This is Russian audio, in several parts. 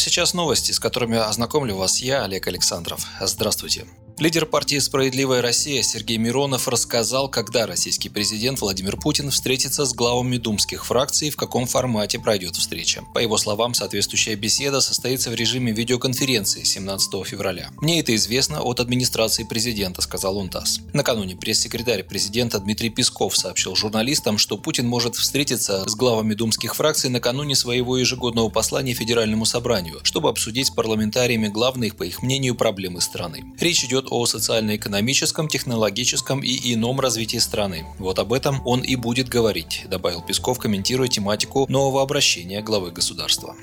Сейчас новости, с которыми ознакомлю вас я, Олег Александров. Здравствуйте. Лидер партии «Справедливая Россия» Сергей Миронов рассказал, когда российский президент Владимир Путин встретится с главами думских фракций и в каком формате пройдет встреча. По его словам, соответствующая беседа состоится в режиме видеоконференции 17 февраля. «Мне это известно от администрации президента», — сказал он ТАСС. Накануне пресс-секретарь президента Дмитрий Песков сообщил журналистам, что Путин может встретиться с главами думских фракций накануне своего ежегодного послания Федеральному собранию, чтобы обсудить с парламентариями главные, по их мнению, проблемы страны. Речь идет о социально-экономическом, технологическом и ином развитии страны. Вот об этом он и будет говорить, добавил Песков, комментируя тематику нового обращения главы государства.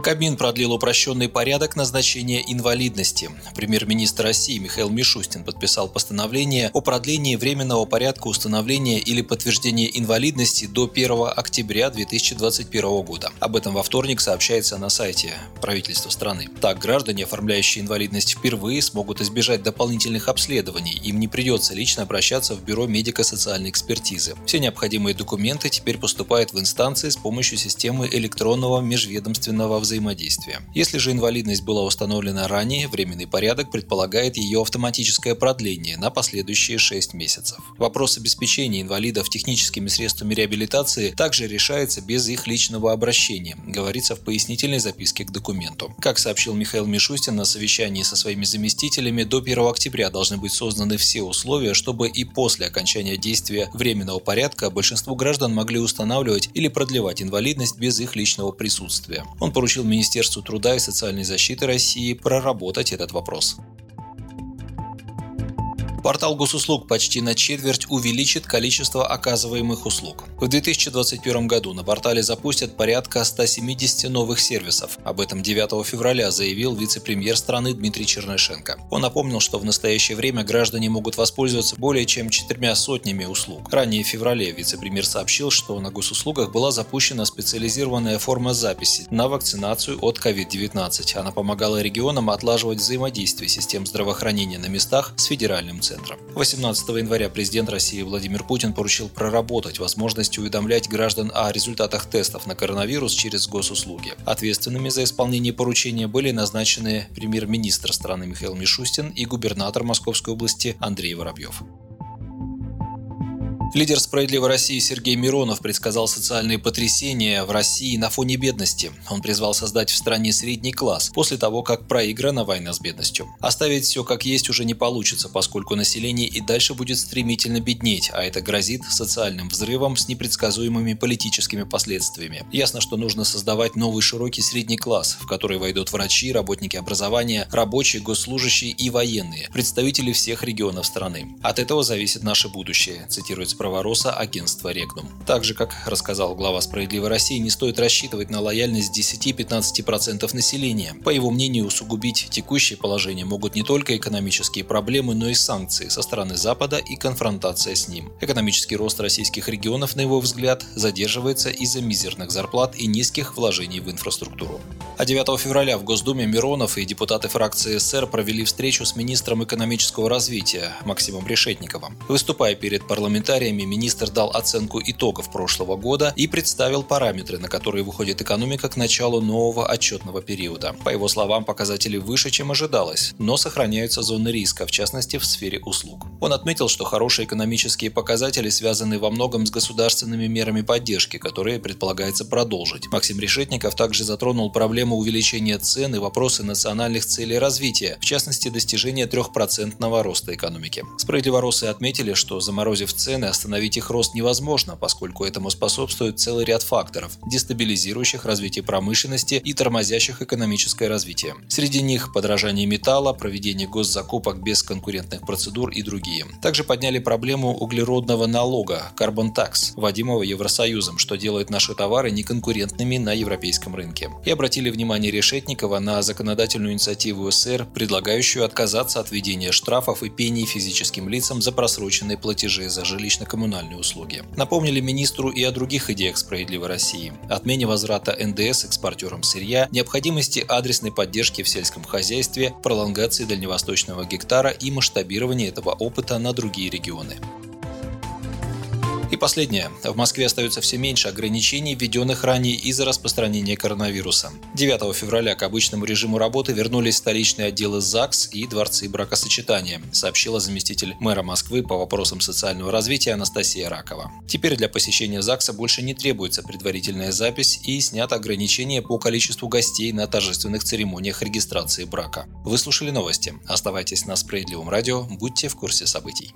Кабмин продлил упрощенный порядок назначения инвалидности. Премьер-министр России Михаил Мишустин подписал постановление о продлении временного порядка установления или подтверждения инвалидности до 1 октября 2021 года. Об этом во вторник сообщается на сайте правительства страны. Так, граждане, оформляющие инвалидность впервые, смогут избежать дополнительных обследований. Им не придется лично обращаться в Бюро медико-социальной экспертизы. Все необходимые документы теперь поступают в инстанции с помощью системы электронного межведомственного взаимодействия. Если же инвалидность была установлена ранее, временный порядок предполагает ее автоматическое продление на последующие 6 месяцев. Вопрос обеспечения инвалидов техническими средствами реабилитации также решается без их личного обращения, говорится в пояснительной записке к документу. Как сообщил Михаил Мишустин на совещании со своими заместителями, до 1 октября должны быть созданы все условия, чтобы и после окончания действия временного порядка большинство граждан могли устанавливать или продлевать инвалидность без их личного присутствия. Он поручил поручил Министерству труда и социальной защиты России проработать этот вопрос. Портал госуслуг почти на четверть увеличит количество оказываемых услуг. В 2021 году на портале запустят порядка 170 новых сервисов. Об этом 9 февраля заявил вице-премьер страны Дмитрий Чернышенко. Он напомнил, что в настоящее время граждане могут воспользоваться более чем четырьмя сотнями услуг. Ранее в феврале вице-премьер сообщил, что на госуслугах была запущена специализированная форма записи на вакцинацию от COVID-19. Она помогала регионам отлаживать взаимодействие систем здравоохранения на местах с федеральным центром. 18 января президент России Владимир Путин поручил проработать возможность уведомлять граждан о результатах тестов на коронавирус через госуслуги. Ответственными за исполнение поручения были назначены премьер-министр страны Михаил Мишустин и губернатор Московской области Андрей Воробьев. Лидер «Справедливой России» Сергей Миронов предсказал социальные потрясения в России на фоне бедности. Он призвал создать в стране средний класс после того, как проиграна война с бедностью. Оставить все как есть уже не получится, поскольку население и дальше будет стремительно беднеть, а это грозит социальным взрывом с непредсказуемыми политическими последствиями. Ясно, что нужно создавать новый широкий средний класс, в который войдут врачи, работники образования, рабочие, госслужащие и военные, представители всех регионов страны. От этого зависит наше будущее, цитирует правороса агентства «Регнум». Также, как рассказал глава «Справедливой России», не стоит рассчитывать на лояльность 10-15% населения. По его мнению, усугубить текущее положение могут не только экономические проблемы, но и санкции со стороны Запада и конфронтация с ним. Экономический рост российских регионов, на его взгляд, задерживается из-за мизерных зарплат и низких вложений в инфраструктуру. А 9 февраля в Госдуме Миронов и депутаты фракции СССР провели встречу с министром экономического развития Максимом Решетниковым. Выступая перед парламентарием комментариями министр дал оценку итогов прошлого года и представил параметры, на которые выходит экономика к началу нового отчетного периода. По его словам, показатели выше, чем ожидалось, но сохраняются зоны риска, в частности в сфере услуг. Он отметил, что хорошие экономические показатели связаны во многом с государственными мерами поддержки, которые предполагается продолжить. Максим Решетников также затронул проблему увеличения цен и вопросы национальных целей развития, в частности достижения 3% роста экономики. Справедливоросы отметили, что заморозив цены, остановить их рост невозможно, поскольку этому способствует целый ряд факторов, дестабилизирующих развитие промышленности и тормозящих экономическое развитие. Среди них подражание металла, проведение госзакупок без конкурентных процедур и другие. Также подняли проблему углеродного налога Carbon Tax, вводимого Евросоюзом, что делает наши товары неконкурентными на европейском рынке. И обратили внимание Решетникова на законодательную инициативу СССР, предлагающую отказаться от введения штрафов и пений физическим лицам за просроченные платежи за жилищно коммунальные услуги. Напомнили министру и о других идеях «Справедливой России» – отмене возврата НДС экспортерам сырья, необходимости адресной поддержки в сельском хозяйстве, пролонгации дальневосточного гектара и масштабирования этого опыта на другие регионы. И последнее. В Москве остается все меньше ограничений, введенных ранее из-за распространения коронавируса. 9 февраля к обычному режиму работы вернулись столичные отделы ЗАГС и дворцы бракосочетания, сообщила заместитель мэра Москвы по вопросам социального развития Анастасия Ракова. Теперь для посещения ЗАГСа больше не требуется предварительная запись и снято ограничение по количеству гостей на торжественных церемониях регистрации брака. Вы слушали новости. Оставайтесь на Справедливом радио, будьте в курсе событий.